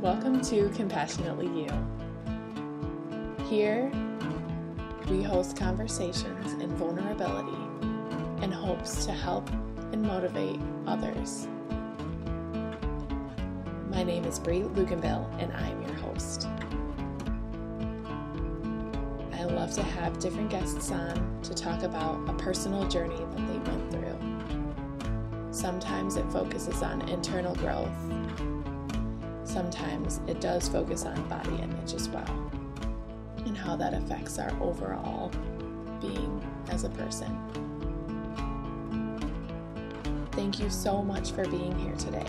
Welcome to Compassionately You. Here, we host conversations in vulnerability and hopes to help and motivate others. My name is Brie Luganville, and I'm your host. I love to have different guests on to talk about a personal journey that they went through. Sometimes it focuses on internal growth sometimes it does focus on body image as well and how that affects our overall being as a person. Thank you so much for being here today.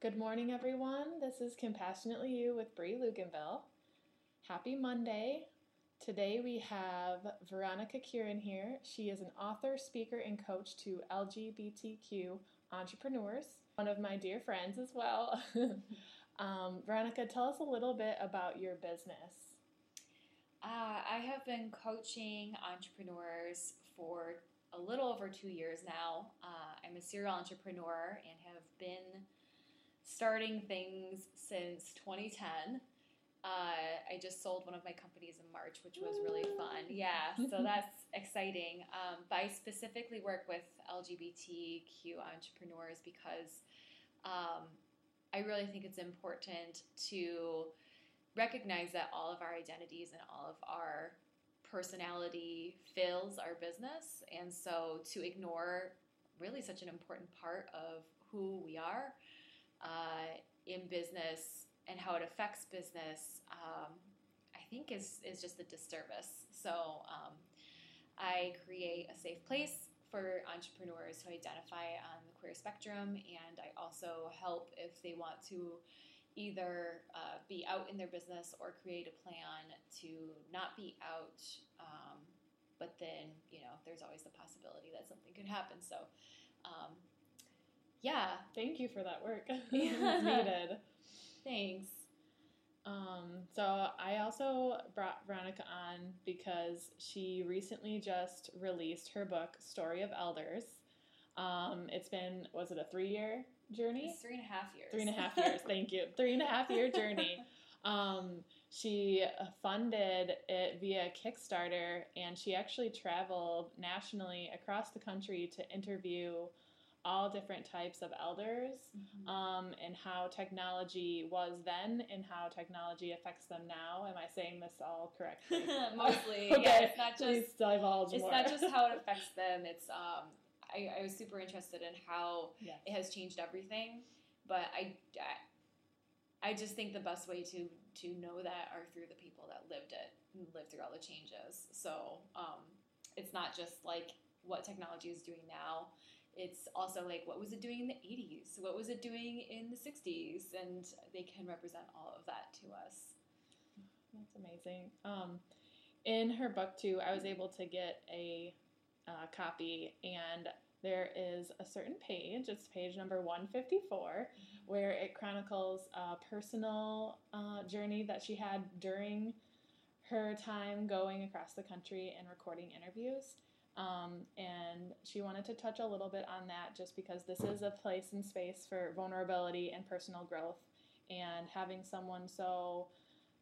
Good morning, everyone. This is Compassionately You with Brie Luganville. Happy Monday. Today we have Veronica Kirin here. She is an author, speaker, and coach to LGBTQ entrepreneurs, one of my dear friends as well. um, Veronica, tell us a little bit about your business. Uh, I have been coaching entrepreneurs for a little over two years now. Uh, I'm a serial entrepreneur and have been starting things since 2010. Uh, I just sold one of my companies in March, which was really fun. Yeah, so that's exciting. Um, but I specifically work with LGBTQ entrepreneurs because um, I really think it's important to recognize that all of our identities and all of our personality fills our business. And so to ignore really such an important part of who we are uh, in business and how it affects business, um, I think is is just a disservice. So um, I create a safe place for entrepreneurs who identify on the queer spectrum, and I also help if they want to either uh, be out in their business or create a plan to not be out. Um, but then, you know, there's always the possibility that something could happen. So, um, yeah. Thank you for that work. it's needed. Thanks. Um, so I also brought Veronica on because she recently just released her book, Story of Elders. Um, it's been, was it a three year journey? It's three and a half years. Three and a half years, thank you. Three and a half year journey. Um, she funded it via Kickstarter and she actually traveled nationally across the country to interview all different types of elders mm-hmm. um, and how technology was then and how technology affects them now. Am I saying this all correctly? Mostly, okay. yeah. It's not just Please divulge It's more. not just how it affects them. It's um, I, I was super interested in how yes. it has changed everything, but I, I I just think the best way to to know that are through the people that lived it, lived through all the changes. So um, it's not just like what technology is doing now it's also like what was it doing in the 80s what was it doing in the 60s and they can represent all of that to us. That's amazing. Um, in her book too i was able to get a uh, copy and there is a certain page. It's page number 154 mm-hmm. where it chronicles a personal uh, journey that she had during her time going across the country and recording interviews um, and she wanted to touch a little bit on that just because this is a place and space for vulnerability and personal growth. And having someone so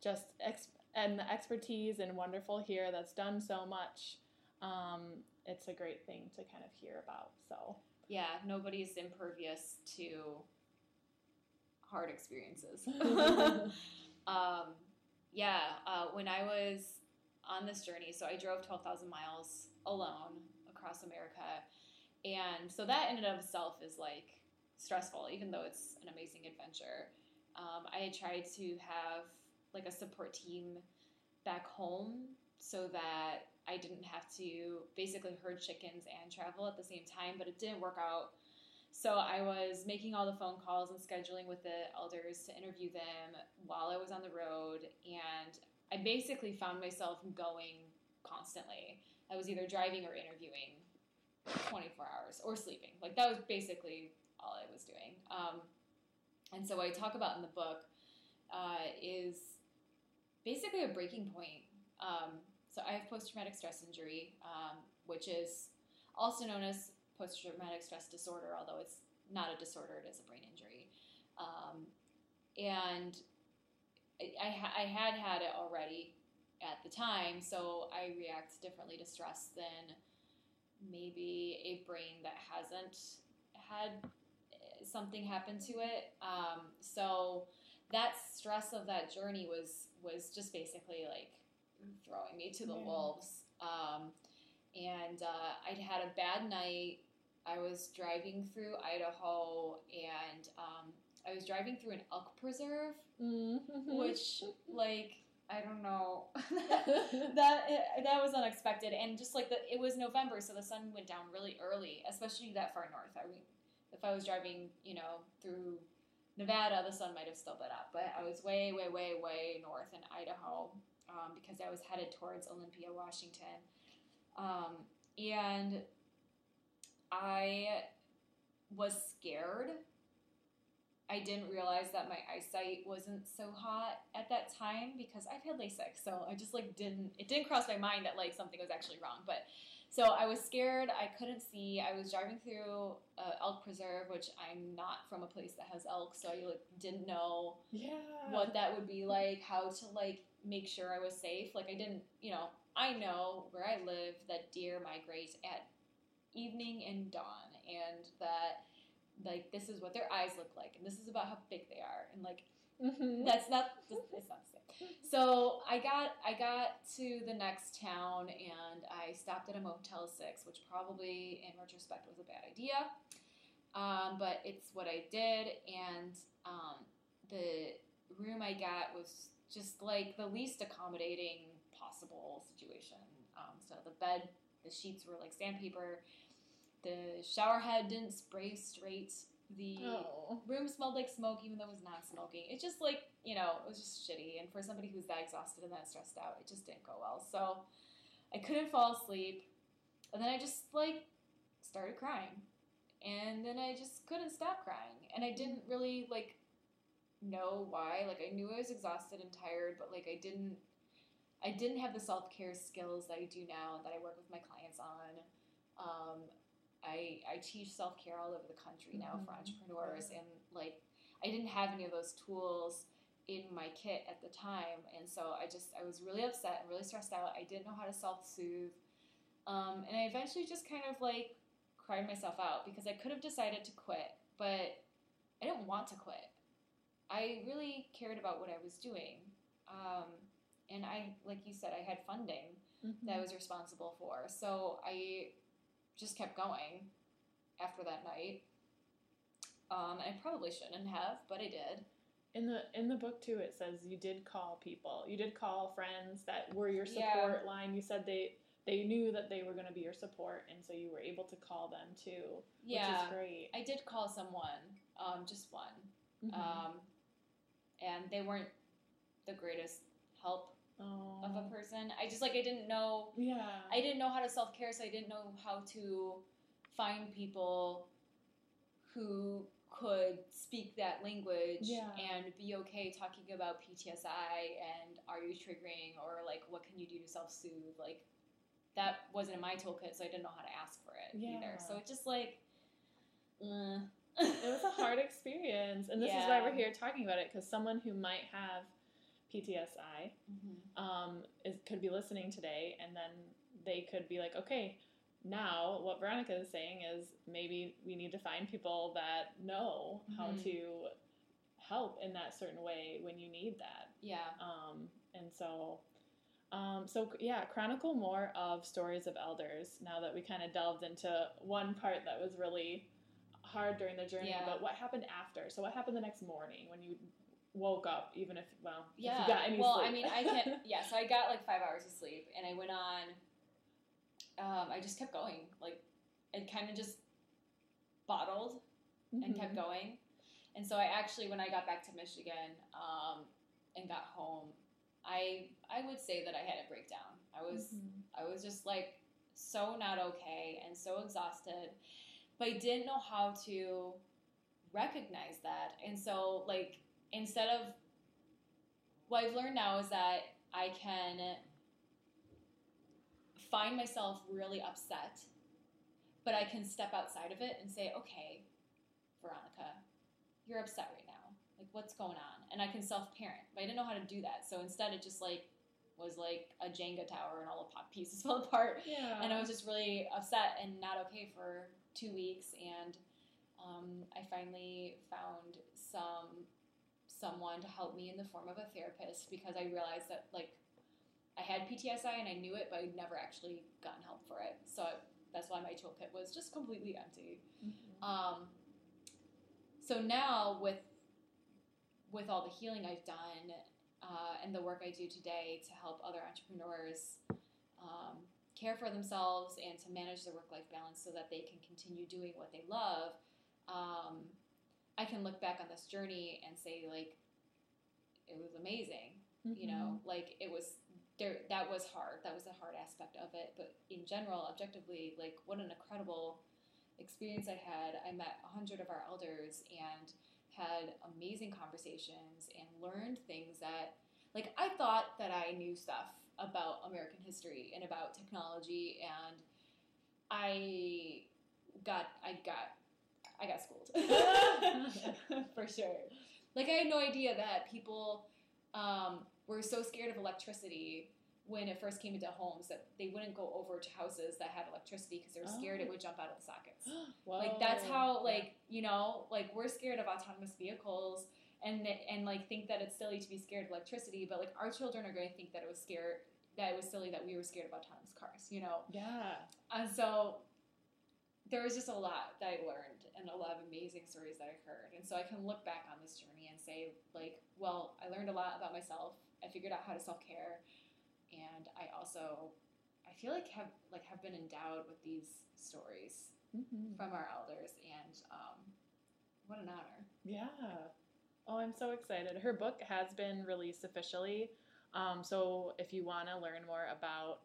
just ex- and the expertise and wonderful here that's done so much, um, it's a great thing to kind of hear about. So, yeah, nobody's impervious to hard experiences. um, yeah, uh, when I was on this journey. So I drove 12,000 miles alone across America. And so that in and of itself is like stressful, even though it's an amazing adventure. Um, I tried to have like a support team back home so that I didn't have to basically herd chickens and travel at the same time, but it didn't work out. So I was making all the phone calls and scheduling with the elders to interview them while I was on the road, and I basically found myself going constantly. I was either driving or interviewing 24 hours or sleeping. Like that was basically all I was doing. Um, and so what I talk about in the book uh, is basically a breaking point. Um, so I have post traumatic stress injury, um, which is also known as post traumatic stress disorder, although it's not a disorder, it is a brain injury. Um, and I, I, ha- I had had it already at the time, so I react differently to stress than maybe a brain that hasn't had eh, something happen to it. Um, so that stress of that journey was was just basically like throwing me to the Yeah. wolves. Um, and uh, I'd had a bad night. I was driving through Idaho, and um, I was driving through an elk preserve, Mhm. which like I don't know. That that was unexpected and just like the it was November so the sun went down really early especially that far north. I mean if I was driving you know through Nevada the sun might have still been up but I was way way way way north in Idaho um, because I was headed towards Olympia Washington. Um, and I was scared I didn't realize that my eyesight wasn't so hot at that time because I've had LASIK, so I just like didn't it didn't cross my mind that like something was actually wrong. But so I was scared. I couldn't see. I was driving through uh, elk preserve, which I'm not from a place that has elk, so I like didn't know yeah. what that would be like, how to like make sure I was safe. Like I didn't, you know, I know where I live that deer migrate at evening and dawn, and that like this is what their eyes look like, and this is about how big they are, and like Mhm. that's not it's not the same. So I got I got to the next town and I stopped at a Motel Six, which probably in retrospect was a bad idea, um, but it's what I did, and um, the room I got was just like the least accommodating possible situation. Um, so the bed, the sheets were like sandpaper. The shower head didn't spray straight. The Oh. room smelled like smoke even though it was not smoking. It just like, you know, it was just shitty. And for somebody who's that exhausted and that stressed out, it just didn't go well. So I couldn't fall asleep. And then I just like started crying. And then I just couldn't stop crying. And I didn't really like know why. Like I knew I was exhausted and tired, but like I didn't I didn't have the self-care skills that I do now and that I work with my clients on. Um, I, I teach self care all over the country now for Mhm. entrepreneurs, and like I didn't have any of those tools in my kit at the time, and so I just I was really upset and really stressed out. I didn't know how to self soothe, um, and I eventually just kind of like cried myself out because I could have decided to quit, but I didn't want to quit. I really cared about what I was doing, um, and I like you said I had funding Mhm. that I was responsible for. So I just kept going after that night. Um, I probably shouldn't have, but I did. In the in the book too, it says you did call people. You did call friends that were your Yeah. support line. You said they they knew that they were going to be your support, and so you were able to call them too, which Yeah, is great. I did call someone, um, just one, Mhm. um, and they weren't the greatest help oh. of a person. I just like I didn't know yeah. I didn't know how to self care, so I didn't know how to find people who could speak that language Yeah. and be okay talking about PTSI and are you triggering or like what can you do to self soothe. Like that wasn't in my toolkit, so I didn't know how to ask for it either. So it just like. uh. it was a hard experience, and this is why we're here talking about it because someone who might have PTSI Mhm. um, is could be listening today, and then they could be like, okay, now what Veronica is saying is maybe we need to find people that know how Mhm. to help in that certain way when you need that. Yeah. Um, and so, um, so yeah, chronicle more of stories of elders. Now that we kind of delved into one part that was really hard during the journey, Yeah. but what happened after? So what happened the next morning when you woke up? Even if well, Yeah. if you got any well, sleep. I mean, I can't Yeah. So I got like five hours of sleep, and I went on. Um, I just kept going. Like, it kind of just bottled and Mhm. kept going. And so I actually, when I got back to Michigan um, and got home, I I would say that I had a breakdown. I was Mhm. I was just like so not okay and so exhausted, but I didn't know how to recognize that. And so like instead of what I've learned now is that I can find myself really upset, but I can step outside of it and say, okay, Veronica, you're upset right now. Like, what's going on? And I can self parent. But I didn't know how to do that. So instead, it just like was like a Jenga tower and all the pop pieces fell apart. Yeah. And I was just really upset and not okay for two weeks. And um, I finally found some someone to help me in the form of a therapist because I realized that like I had PTSI and I knew it, but I'd never actually gotten help for it. So that's why my toolkit was just completely empty. Mhm. Um, so now with with all the healing I've done uh, and the work I do today to help other entrepreneurs um, care for themselves and to manage their work life balance so that they can continue doing what they love, um, I can look back on this journey and say like it was amazing. You know, mm-hmm. like it was there. That was hard. That was a hard aspect of it. But in general, objectively, like what an incredible experience I had. I met a hundred of our elders and had amazing conversations and learned things that, like, I thought that I knew stuff about American history and about technology, and I got, I got, I got schooled for sure. Like, I had no idea that people um, were so scared of electricity when it first came into homes that they wouldn't go over to houses that had electricity because they were scared it Oh. would jump out of the sockets. Like that's how like you know like we're scared of autonomous vehicles and and like think that it's silly to be scared of electricity, but like our children are going to think that it was scared that it was silly that we were scared of autonomous cars, you know. Yeah. And so there was just a lot that I learned and a lot of amazing stories that I heard. And so I can look back on this journey and say, like, well, I learned a lot about myself. I figured out how to self care, and I also, I feel like have like have been endowed with these stories Mhm. from our elders, and um, what an honor. Yeah. Oh, I'm so excited. Her book has been released officially. Um, so if you want to learn more about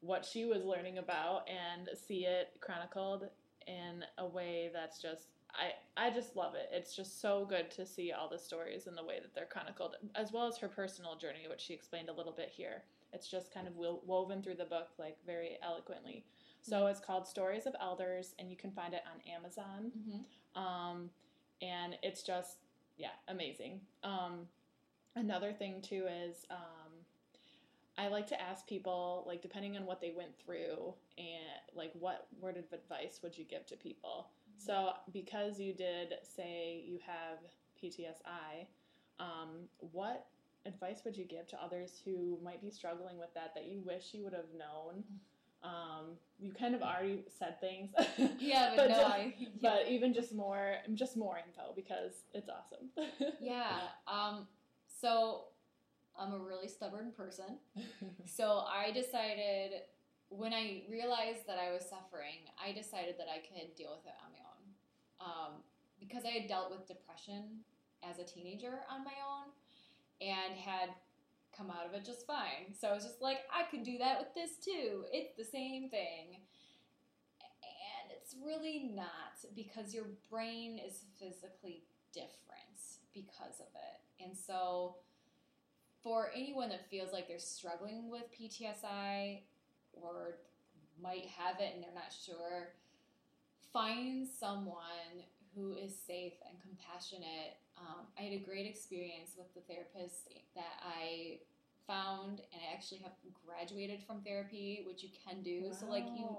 what she was learning about and see it chronicled in a way that's just I, I just love it. It's just so good to see all the stories and the way that they're chronicled, as well as her personal journey, which she explained a little bit here. It's just kind of woven through the book, like very eloquently. So it's called Stories of Elders, and you can find it on Amazon. Mm-hmm. Um, and it's just, yeah, amazing. Um, another thing too is um, I like to ask people, like, depending on what they went through, and like, what word of advice would you give to people? So, because you did say you have PTSI, um, what advice would you give to others who might be struggling with that that you wish you would have known? Um, you kind of already said things. Yeah, but, But no, I, but even just more just more info because it's awesome yeah. Um, so I'm a really stubborn person. So I decided when I realized that I was suffering, I decided that I could deal with it on my own. Um, because I had dealt with depression as a teenager on my own and had come out of it just fine. So I was just like, I could do that with this too. It's the same thing. And it's really not because your brain is physically different because of it. And so for anyone that feels like they're struggling with PTSI or might have it and they're not sure, find someone who is safe and compassionate. Um, I had a great experience with the therapist that I found, and I actually have graduated from therapy, which you can do. So like you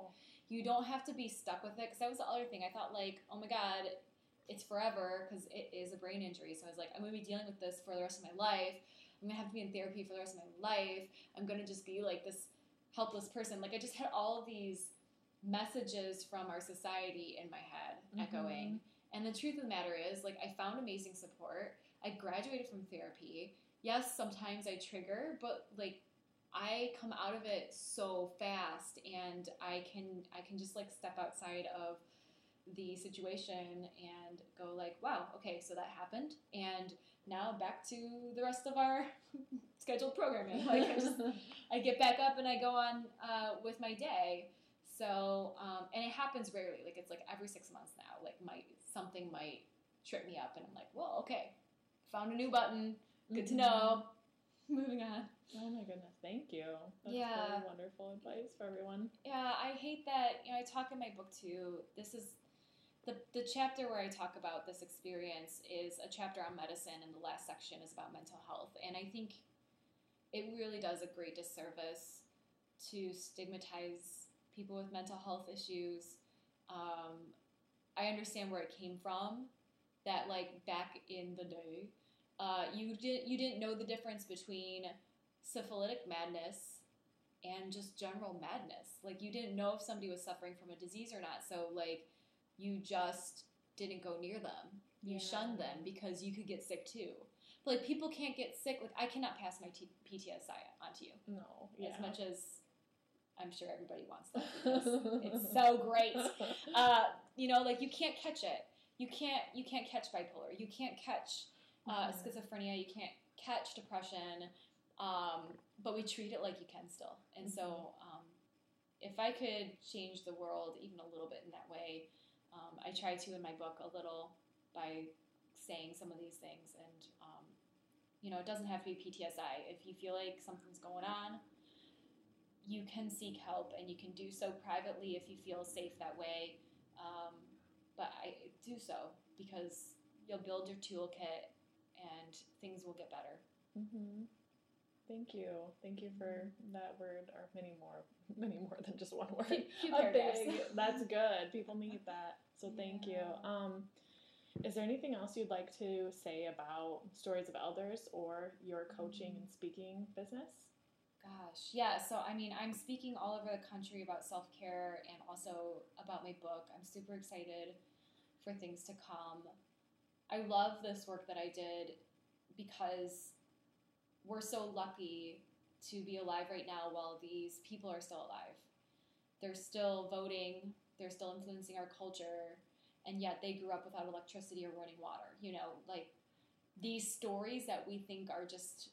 you don't have to be stuck with it because that was the other thing. I thought like oh my god it's forever because it is a brain injury. So i was like i'm going to be dealing with this for the rest of my life. I'm going to have to be in therapy for the rest of my life. I'm going to just be like this helpless person. Like i just had all of these messages from our society in my head Mhm. echoing. And the truth of the matter is like i found amazing support. I graduated from therapy. Yes sometimes i trigger but like I come out of it so fast and I can I can just like step outside of the situation and go like wow okay so that happened. And now back to the rest of our scheduled programming. Like I just I get back up and I go on uh, with my day so um, and it happens rarely like it's like every six months now like might something might trip me up and I'm like well okay found a new button good to know moving on. Oh my goodness, thank you. That's Yeah. very wonderful advice for everyone. Yeah, I hate that. You know, I talk in my book too. This is the the chapter where I talk about this experience is a chapter on medicine, and the last section is about mental health. And I think it really does a great disservice to stigmatize people with mental health issues. Um, I understand where it came from. That like back in the day, uh, you did you didn't know the difference between syphilitic madness and just general madness. Like you didn't know if somebody was suffering from a disease or not. So like you just didn't go near them. You Yeah. shunned them because you could get sick too. But like people can't get sick. Like I cannot pass my T- PTSI onto you No, yeah. as much as I'm sure everybody wants that it's so great. Uh, you know, like you can't catch it. You can't you can't catch bipolar. You can't catch uh, Mhm. schizophrenia. You can't catch depression. Um, but we treat it like you can still. And so, um, if I could change the world even a little bit in that way, um, I try to in my book a little by saying some of these things. And um, you know, it doesn't have to be PTSI. If you feel like something's going on, you can seek help, and you can do so privately if you feel safe that way. Um, but I do so because you'll build your toolkit, and things will get better. hmm Thank you. Thank you for that word, or many more, many more than just one word. A big, that's good. People need that. So thank you. Um, is there anything else you'd like to say about stories of elders or your coaching and speaking business? Gosh, yeah. So, I mean, I'm speaking all over the country about self care and also about my book. I'm super excited for things to come. I love this work that I did because we're so lucky to be alive right now while these people are still alive. They're still voting, they're still influencing our culture, and yet they grew up without electricity or running water. You know, like these stories that we think are just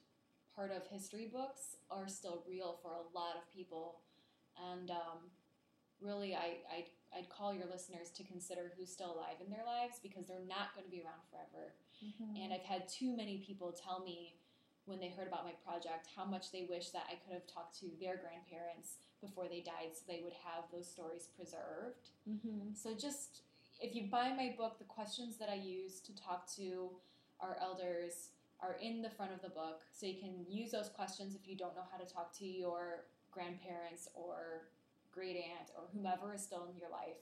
part of history books are still real for a lot of people. And um, really, I, I'd, I'd call your listeners to consider who's still alive in their lives because they're not going to be around forever. And I've had too many people tell me when they heard about my project how much they wish that I could have talked to their grandparents before they died so they would have those stories preserved. Mm-hmm. So just if you buy my book, the questions that I use to talk to our elders are in the front of the book. So you can use those questions if you don't know how to talk to your grandparents or great aunt or whomever is still in your life.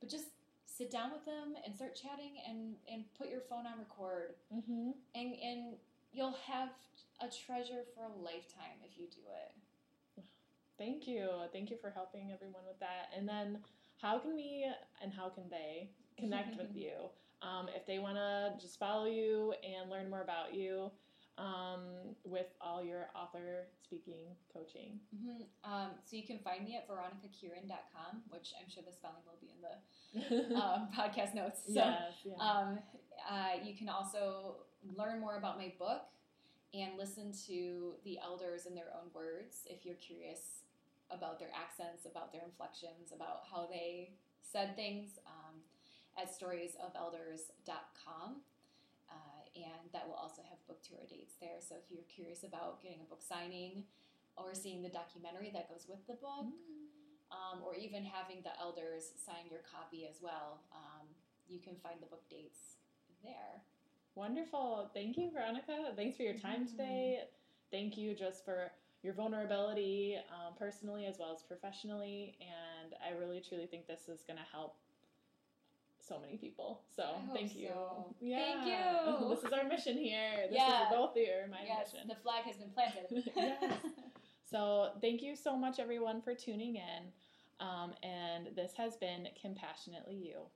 But just sit down with them and start chatting and, and put your phone on record Mm-hmm. and and you'll have a treasure for a lifetime if you do it. Thank you. Thank you for helping everyone with that. And then, how can we and how can they connect with you? Um, if they want to just follow you and learn more about you um, with all your author speaking coaching. hmm Um, so you can find me at veronicakirin.com, which I'm sure the spelling will be in the um, podcast notes. So yes. Yeah. um, uh, you can also learn more about my book and listen to the elders in their own words if you're curious about their accents, about their inflections, about how they said things um, at storiesofelders.com. Uh, and that will also have book tour dates there. So if you're curious about getting a book signing or seeing the documentary that goes with the book, um, or even having the elders sign your copy as well, um, you can find the book dates there. Wonderful. Thank you, Veronica. Thanks for your time Mhm. today. Thank you just for your vulnerability um, personally as well as professionally. And I really, truly think this is going to help so many people. So thank you. so. Yeah. Thank you. This is our mission here. This Yeah. is both your my yes, mission. the flag has been planted. Yes. So thank you so much, everyone, for tuning in. Um, and this has been Compassionately You.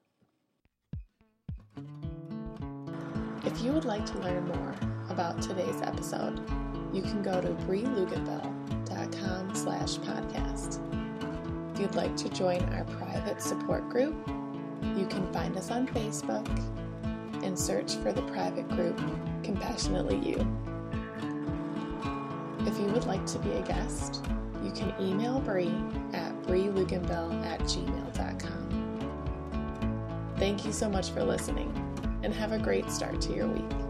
If you would like to learn more about today's episode, you can go to breeluganville.com slash podcast. If you'd like to join our private support group, you can find us on Facebook and search for the private group Compassionately You. If you would like to be a guest, you can email Bree at breeluganville at gmail.com. Thank you so much for listening and have a great start to your week.